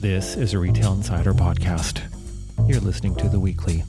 This is a Retail Insider podcast. You're listening to The Weekly.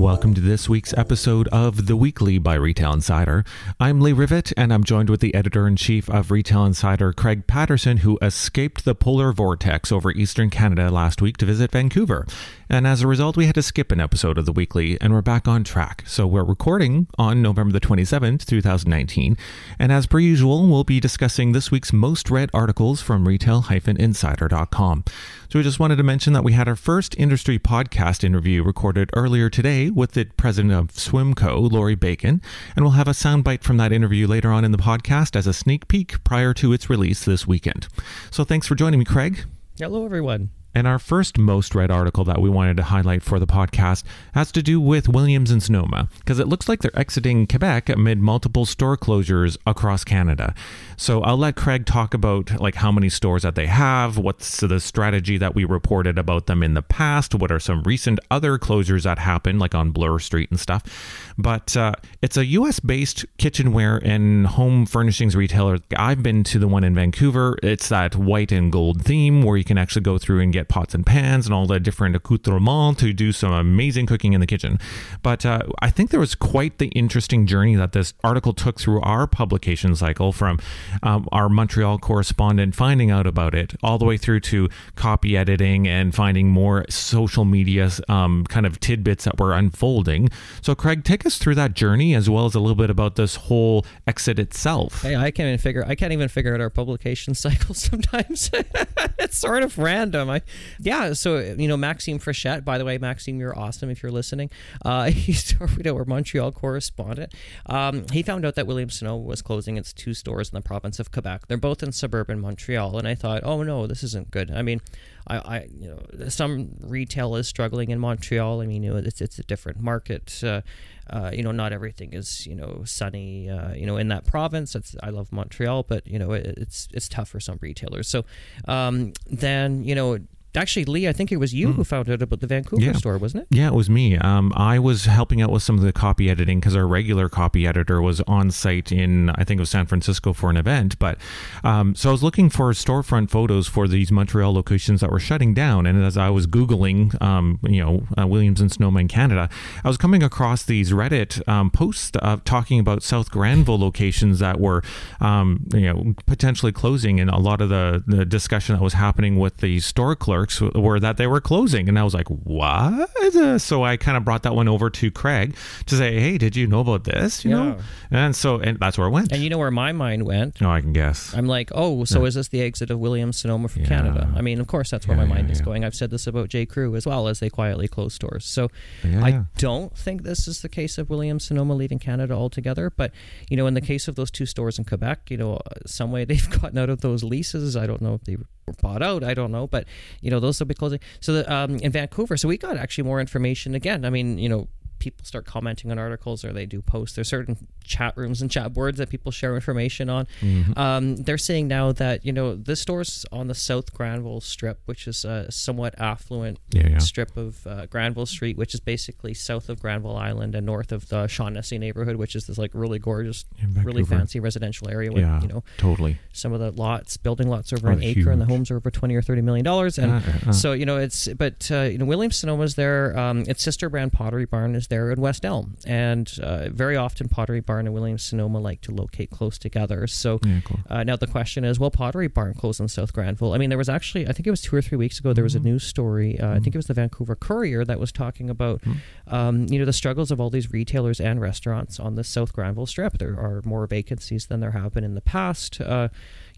Welcome to this week's episode of The Weekly by Retail Insider. I'm Lee Rivett, and I'm joined with the editor in chief of Retail Insider, Craig Patterson, who escaped the polar vortex over eastern Canada last week to visit Vancouver. And as a result, we had to skip an episode of The Weekly, and we're back on track. So we're recording on November the 27th, 2019. And as per usual, we'll be discussing this week's most read articles from retail insider.com. So we just wanted to mention that we had our first industry podcast interview recorded earlier today with the president of Swimco, Lori Bacon, and we'll have a soundbite from that interview later on in the podcast as a sneak peek prior to its release this weekend. So thanks for joining me, Craig. Hello, everyone. And our first most read article that we wanted to highlight for the podcast has to do with Williams and Sonoma, because it looks like they're exiting Quebec amid multiple store closures across Canada. So I'll let Craig talk about like how many stores that they have, what's the strategy that we reported about them in the past, what are some recent other closures that happened, like on Bloor Street and stuff. But uh, it's a U.S. based kitchenware and home furnishings retailer. I've been to the one in Vancouver. It's that white and gold theme where you can actually go through and get get pots and pans and all the different accoutrements to do some amazing cooking in the kitchen. But uh, I think there was quite the interesting journey that this article took through our publication cycle from um, our Montreal correspondent finding out about it all the way through to copy editing and finding more social media um, kind of tidbits that were unfolding. So, Craig, take us through that journey as well as a little bit about this whole exit itself. Hey, I can't even figure. I can't even figure out our publication cycle sometimes. it's sort of random. I yeah, so you know Maxime Frechette. By the way, Maxime, you're awesome if you're listening. Uh, he's you know, our Montreal correspondent. Um, he found out that Williams Sonoma was closing its two stores in the province of Quebec. They're both in suburban Montreal, and I thought, oh no, this isn't good. I mean, I, I you know some retail is struggling in Montreal. I mean, you know, it's it's a different market. Uh, uh, you know, not everything is you know sunny. Uh, you know, in that province, it's, I love Montreal, but you know, it, it's it's tough for some retailers. So um, then you know actually, Lee, I think it was you mm. who found out about the Vancouver yeah. store, wasn't it? Yeah, it was me. Um, I was helping out with some of the copy editing because our regular copy editor was on site in, I think it was San Francisco for an event. But um, so I was looking for storefront photos for these Montreal locations that were shutting down. And as I was Googling, um, you know, uh, Williams and Sonoma Canada, I was coming across these Reddit um, posts uh, talking about South Granville locations that were, um, you know, potentially closing. And a lot of the, the discussion that was happening with the store clerk clerks were that they were closing. And I was like, what? Uh, so I kind of brought that one over to Craig to say, hey, did you know about this? You yeah. know? And so, and that's where it went. And you know where my mind went? No, I can guess. I'm like, oh, so yeah. is this the exit of Williams Sonoma from yeah. Canada? I mean, of course, that's where my mind is going. I've said this about J. Crew as well as they quietly close stores. So I don't think this is the case of Williams Sonoma leaving Canada altogether. But, you know, in the case of those two stores in Quebec, you know, some way they've gotten out of those leases. I don't know if they bought out. I don't know. But, you know those will be closing. So the, um, in Vancouver, so we got actually more information again. I mean, you know, people start commenting on articles or they do posts. There's certain chat rooms and chat boards that people share information on. Mm-hmm. Um, they're saying now that you know this store's on the South Granville Strip, which is a somewhat affluent yeah, yeah. strip of uh, Granville Street, which is basically south of Granville Island and north of the Shaughnessy neighborhood, which is this like really gorgeous, really fancy residential area. With, yeah, you know, totally. Some of the lots, building lots over oh, an acre, huge. and the homes are over twenty or thirty million dollars. And uh, uh, so you know, it's but uh, you know, Williams Sonoma's there. Um, its sister brand Pottery Barn is there in West Elm, and uh, very often Pottery Barn and Williams Sonoma like to locate close together. So yeah, cool. uh, now the question is, will Pottery Barn close in South Granville? I mean, there was actually, I think it was two or three weeks ago, there was a mm-hmm. news story. Uh, mm-hmm. I think mm-hmm. it was the Vancouver Courier that was talking about, mm-hmm. um, you know, the struggles of all these retailers and restaurants on the South Granville Strip. There are more vacancies than there have been in the past. Uh,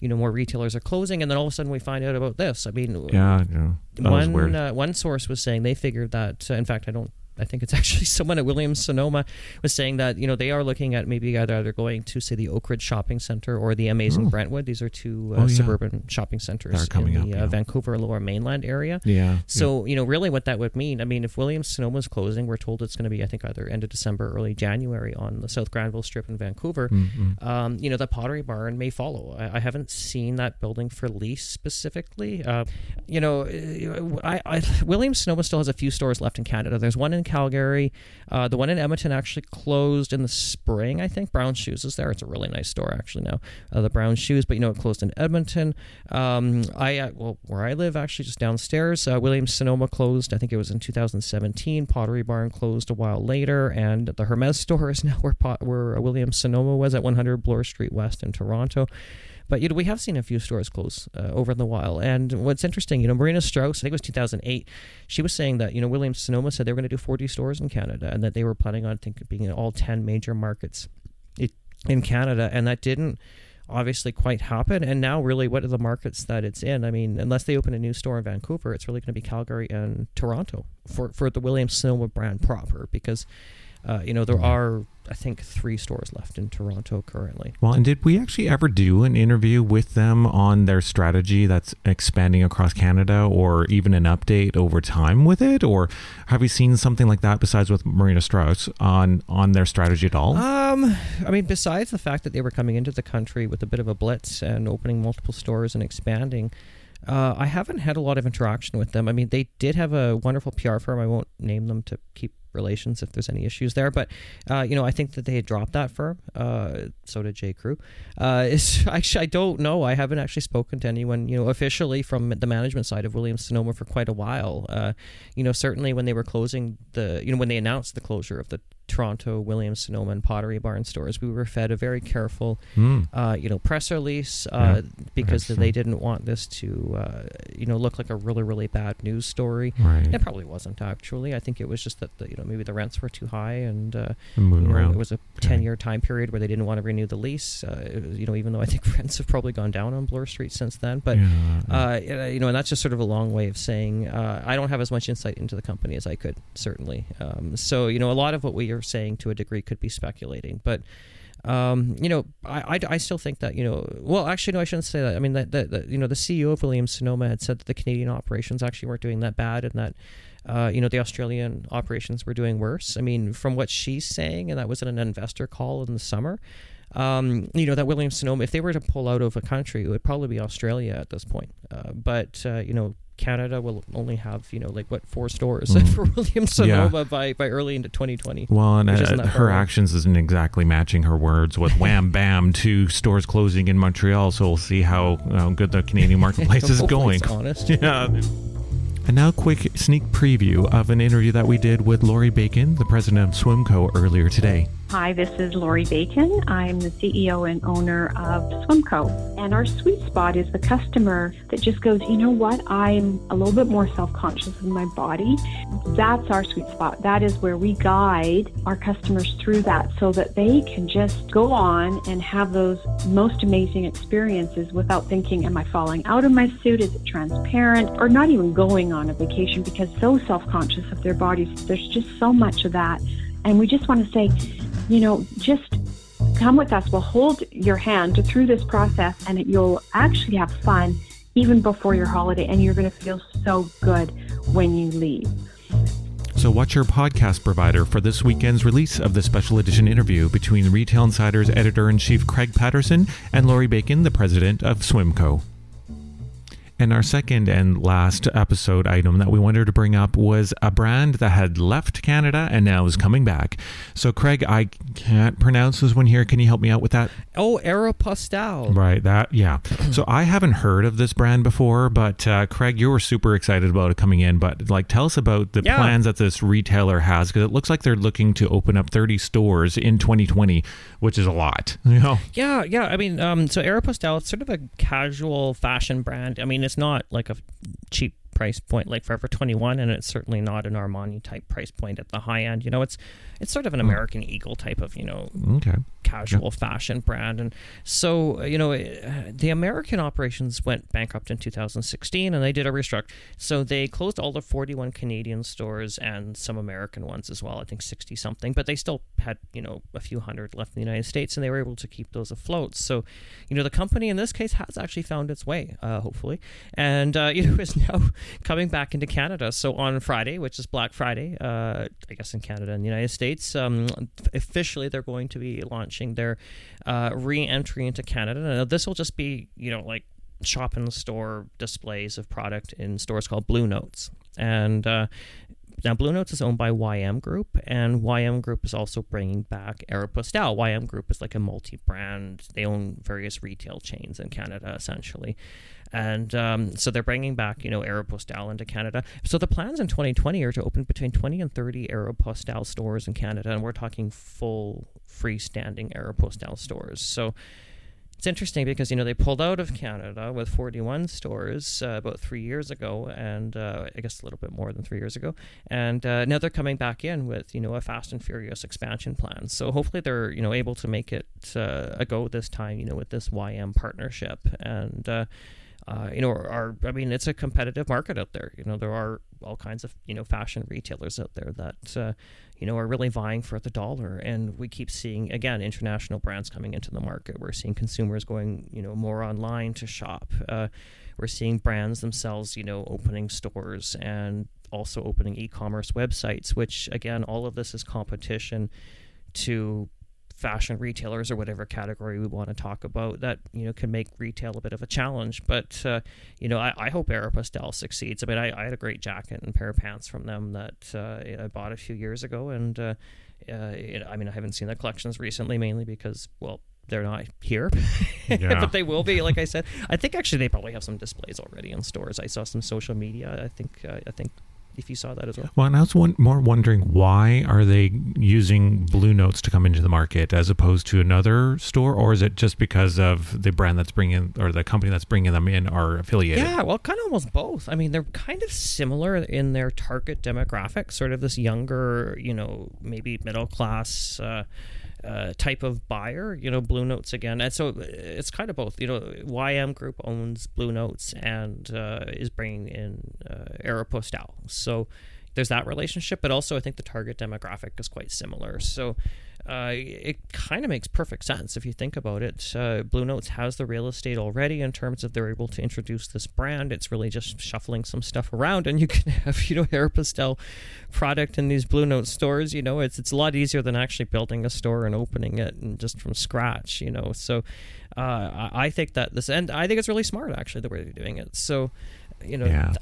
you know, more retailers are closing, and then all of a sudden we find out about this. I mean, yeah, yeah. one uh, one source was saying they figured that. Uh, in fact, I don't I think it's actually someone at Williams Sonoma was saying that you know they are looking at maybe either either going to say the Oakridge Shopping Center or the Amazing oh. Brentwood. These are two uh, oh, yeah. suburban shopping centers in the up, uh, yeah. Vancouver Lower Mainland area. Yeah. So yeah. you know really what that would mean. I mean, if Williams Sonoma is closing, we're told it's going to be I think either end of December, early January on the South Granville Strip in Vancouver. Mm-hmm. Um, you know the Pottery Barn may follow. I, I, haven't seen that building for lease specifically. Uh, you know, I, I, Williams Sonoma still has a few stores left in Canada. There's one in Calgary. Uh, the one in Edmonton actually closed in the spring, I think. Brown Shoes is there. It's a really nice store actually now. Uh, the Brown Shoes, but you know it closed in Edmonton. Um, I uh, well where I live actually just downstairs. Uh, Williams Sonoma closed. I think it was in 2017. Pottery Barn closed a while later, and the Hermes store is now where Pot, where Williams Sonoma was at 100 Bloor Street West in Toronto. But you know, we have seen a few stores close uh, over in the while. And what's interesting, you know, Marina Strauss, I think it was 2008, she was saying that you know Williams Sonoma said they were going to do 40 stores in Canada, and that they were planning on I think being in all 10 major markets in Canada, and that didn't obviously quite happen. And now, really, what are the markets that it's in? I mean, unless they open a new store in Vancouver, it's really going to be Calgary and Toronto for for the Williams Sonoma brand proper, because uh, you know there are I think three stores left in Toronto currently. Well, and did we actually ever do an interview with them on their strategy that's expanding across Canada or even an update over time with it? Or have you seen something like that besides with Marina Strauss on, on their strategy at all? Um, I mean, besides the fact that they were coming into the country with a bit of a blitz and opening multiple stores and expanding, uh, I haven't had a lot of interaction with them. I mean, they did have a wonderful PR firm. I won't name them to keep relations if there's any issues there. But uh, you know, I think that they had dropped that firm. Uh, so did J. Crew. Uh, actually, I don't know. I haven't actually spoken to anyone, you know, officially from the management side of Williams Sonoma for quite a while. Uh, you know, certainly when they were closing the, you know, when they announced the closure of the Toronto, Williams Sonoma, and Pottery Barn stores, we were fed a very careful, mm. uh, you know, press release uh, yeah, because they didn't want this to, uh, you know, look like a really, really bad news story. Right. It probably wasn't actually. I think it was just that the, you know maybe the rents were too high and uh, you know, it was a ten year time period where they didn't want to renew the lease. Uh, was, you know, even though I think rents have probably gone down on Bloor Street since then, but yeah, yeah. you know, and that's just sort of a long way of saying I don't have as much insight into the company as I could certainly. Um, so you know, a lot of what we are saying to a degree could be speculating, but. Um, you know, I, I, I, still think that you know. Well, actually, no, I shouldn't say that. I mean, that, that, that you know, the CEO of Williams Sonoma had said that the Canadian operations actually weren't doing that bad, and that uh, you know the Australian operations were doing worse. I mean, from what she's saying, and that was in an investor call in the summer. Um, you know that Williams Sonoma, if they were to pull out of a country, it would probably be Australia at this point. Uh, but uh, you know, Canada will only have you know like what four stores mm. for Williams Sonoma yeah. by by early into 2020. Well, and uh, her actions isn't exactly matching her words with wham bam two stores closing in Montreal. So we'll see how, how good the Canadian marketplace is going. Honest, yeah. And now, quick sneak preview of an interview that we did with Lori Bacon, the president of Swimco, earlier today. Hi, this is Lori Bacon. I'm the CEO and owner of Swimco. And our sweet spot is the customer that just goes, you know what, I'm a little bit more self conscious of my body. That's our sweet spot. That is where we guide our customers through that so that they can just go on and have those most amazing experiences without thinking, am I falling out of my suit? Is it transparent? Or not even going on a vacation because so self conscious of their bodies. There's just so much of that. And we just want to say, you know, just come with us. We'll hold your hand through this process and you'll actually have fun even before your holiday and you're going to feel so good when you leave. So, watch your podcast provider for this weekend's release of the special edition interview between Retail Insider's editor in chief Craig Patterson and Lori Bacon, the president of Swimco? And our second and last episode item that we wanted to bring up was a brand that had left Canada and now is coming back. So, Craig, I can't pronounce this one here. Can you help me out with that? Oh, Aeropostale. Right. That, yeah. so, I haven't heard of this brand before, but uh, Craig, you were super excited about it coming in. But, like, tell us about the yeah. plans that this retailer has because it looks like they're looking to open up 30 stores in 2020, which is a lot. You know? Yeah. Yeah. I mean, um, so Aeropostale, it's sort of a casual fashion brand. I mean, it's not like a cheap price point like Forever 21 and it's certainly not an Armani type price point at the high end. You know, it's it's sort of an hmm. American Eagle type of, you know, okay. casual yep. fashion brand. And so, uh, you know, uh, the American operations went bankrupt in 2016 and they did a restructure. So they closed all the 41 Canadian stores and some American ones as well, I think 60 something, but they still had, you know, a few hundred left in the United States and they were able to keep those afloat. So, you know, the company in this case has actually found its way, uh, hopefully, and, uh, you know, is now coming back into Canada. So on Friday, which is Black Friday, uh, I guess in Canada and the United States. Um, officially, they're going to be launching their uh, re-entry into Canada. Now, this will just be, you know, like shop the store displays of product in stores called Blue Notes, and uh, now Blue Notes is owned by YM Group, and YM Group is also bringing back Aeropostale. YM Group is like a multi-brand; they own various retail chains in Canada, essentially. And um, so they're bringing back, you know, Aeropostale into Canada. So the plans in 2020 are to open between 20 and 30 Aeropostale stores in Canada, and we're talking full freestanding Aeropostale stores. So it's interesting because you know they pulled out of Canada with 41 stores uh, about three years ago, and uh, I guess a little bit more than three years ago, and uh, now they're coming back in with you know a fast and furious expansion plan. So hopefully they're you know able to make it uh, a go this time, you know, with this YM partnership and uh, you know, are I mean, it's a competitive market out there. You know, there are all kinds of you know fashion retailers out there that uh, you know are really vying for the dollar, and we keep seeing again international brands coming into the market. We're seeing consumers going you know more online to shop. Uh, we're seeing brands themselves you know opening stores and also opening e-commerce websites, which again, all of this is competition to fashion retailers or whatever category we want to talk about that you know can make retail a bit of a challenge but uh, you know I, I hope Aeropostale succeeds I mean I, I, had a great jacket and pair of pants from them that uh, I bought a few years ago and uh, uh I mean I haven't seen their collections recently mainly because well they're not here, yeah. but they will be. Like I said, I think actually they probably have some displays already in stores. I saw some social media. I think uh, I think if you saw that as well. Well, and I was one, more wondering why are they using Blue Notes to come into the market as opposed to another store, or is it just because of the brand that's bringing or the company that's bringing them in are affiliated? Yeah, well, kind of almost both. I mean, they're kind of similar in their target demographic, sort of this younger, you know, maybe middle class. Uh, uh, type of buyer. You know, Blue Notes again, and so it's kind of both. You know, YM Group owns Blue Notes and uh, is bringing in uh, Aeropostale. So there's that relationship, but also I think the target demographic is quite similar. So uh, it kind of makes perfect sense if you think about it. Uh, Blue Notes has the real estate already in terms of they're able to introduce this brand. It's really just shuffling some stuff around, and you can have you know Aeropostale product in these Blue Note stores. You know, it's it's a lot easier than actually building a store and opening it and just from scratch. You know, so uh, I think that this and I think it's really smart actually the way they're doing it. So you know. Yeah.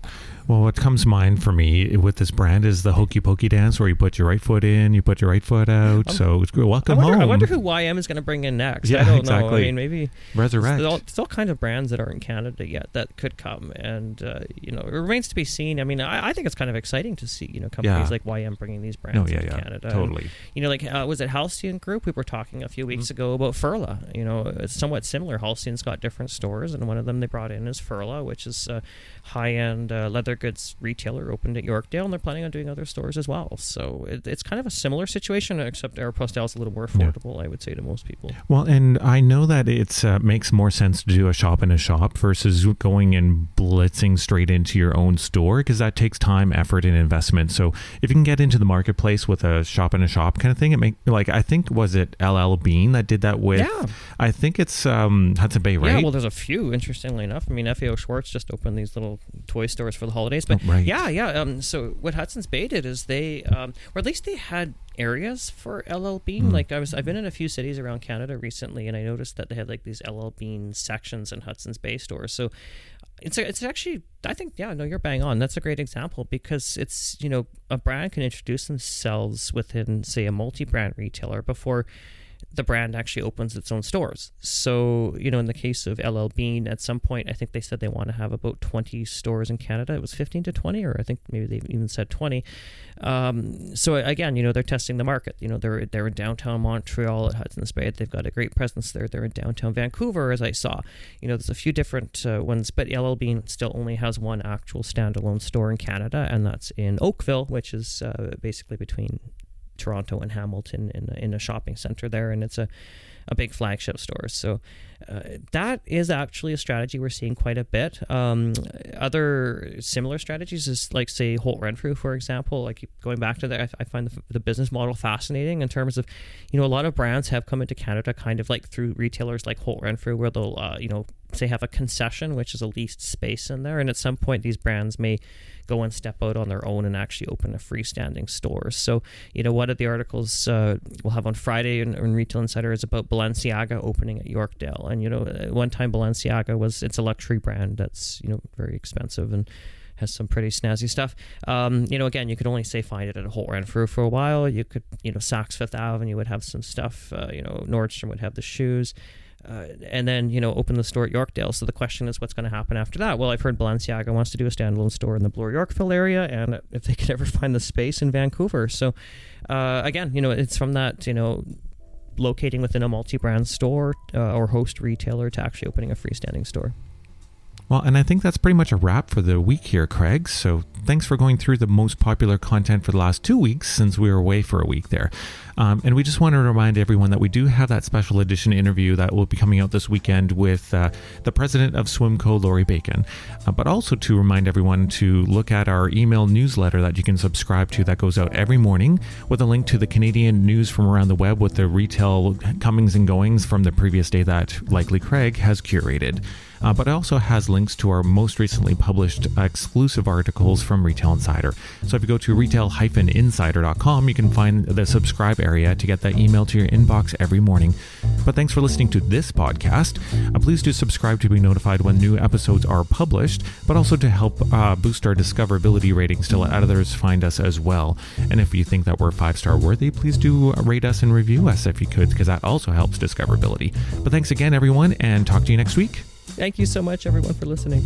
Well, what comes to mind for me with this brand is the hokey pokey dance, where you put your right foot in, you put your right foot out. Um, so welcome I wonder, home. I wonder who YM is going to bring in next. Yeah, I don't exactly. know. I mean, maybe resurrect. There's all, there's all kinds of brands that are in Canada yet that could come, and uh, you know, it remains to be seen. I mean, I, I, think it's kind of exciting to see you know companies yeah. like YM bringing these brands oh, yeah, into yeah, Canada. Totally. And, you know, like uh, was it Halcyon Group? We were talking a few weeks mm-hmm. ago about Furla. You know, it's somewhat similar. Halcyon's got different stores, and one of them they brought in is Furla, which is a high-end uh, leather goods retailer opened at Yorkdale, and they're planning on doing other stores as well. So it, it's kind of a similar situation, except Aeropostale is a little more affordable, yeah. I would say, to most people. Well, and I know that it uh, makes more sense to do a shop in a shop versus going and blitzing straight into your own store because that takes time, effort, and investment. So if you can get into the marketplace with a shop in a shop kind of thing, it make like I think was it LL Bean that did that with. Yeah. I think it's um, Hudson Bay, right? Yeah. Well, there's a few. Interestingly enough, I mean, FAO Schwarz just opened these little toy stores for the holidays, but oh, right. yeah, yeah. Um, so what Hudson's Bay did is they, um, or at least they had areas for LL Bean. Mm. Like I was, I've been in a few cities around Canada recently, and I noticed that they had like these LL Bean sections in Hudson's Bay stores. So it's a, it's actually, I think, yeah, no, you're bang on. That's a great example because it's you know a brand can introduce themselves within say a multi-brand retailer before the brand actually opens its own stores. So, you know, in the case of LL Bean, at some point, I think they said they want to have about 20 stores in Canada. It was 15 to 20, or I think maybe they even said 20. Um, so again, you know, they're testing the market. You know, they're they're in downtown Montreal at Hudson's Bay. They've got a great presence there. They're in downtown Vancouver, as I saw. You know, there's a few different uh, ones, but LL Bean still only has one actual standalone store in Canada, and that's in Oakville, which is uh, basically between Toronto and Hamilton in a, in a shopping center there, and it's a a big flagship store. So uh, that is actually a strategy we're seeing quite a bit. Um, other similar strategies is like say Holt Renfrew, for example. Like going back to that, I, I find the, the, business model fascinating in terms of, you know, a lot of brands have come into Canada kind of like through retailers like Holt Renfrew, where they'll, uh, you know, say have a concession, which is a leased space in there, and at some point these brands may go and step out on their own and actually open a freestanding store. So, you know, one of the articles uh, we'll have on Friday in, in, Retail Insider is about Balenciaga opening at Yorkdale. And, you know, one time Balenciaga was, it's a luxury brand that's, you know, very expensive and has some pretty snazzy stuff. Um, you know, again, you could only say find it at a Holt Renfrew for a while. You could, you know, Saks Fifth Avenue would have some stuff. Uh, you know, Nordstrom would have the shoes. Uh, and then you know open the store at Yorkdale. So the question is, what's going to happen after that? Well, I've heard Balenciaga wants to do a standalone store in the Bloor Yorkville area, and if they could ever find the space in Vancouver. So uh, again, you know, it's from that you know locating within a multi-brand store uh, or host retailer to actually opening a freestanding store. Well, and I think that's pretty much a wrap for the week here, Craig. So thanks for going through the most popular content for the last two weeks since we were away for a week there. Um, and we just want to remind everyone that we do have that special edition interview that will be coming out this weekend with uh, the president of Swimco, Lori Bacon. Uh, but also to remind everyone to look at our email newsletter that you can subscribe to that goes out every morning with a link to the Canadian news from around the web with the retail comings and goings from the previous day that likely Craig has curated uh, but it also has links to our most recently published exclusive articles from Retail Insider. So if you go to retail-insider.com, you can find the subscribe area to get that email to your inbox every morning. But thanks for listening to this podcast. Uh, please do subscribe to be notified when new episodes are published, but also to help uh, boost our discoverability ratings to let others find us as well. And if you think that we're five star worthy, please do rate us and review us if you could, because that also helps discoverability. But thanks again, everyone, and talk to you next week. Thank you so much, everyone, for listening.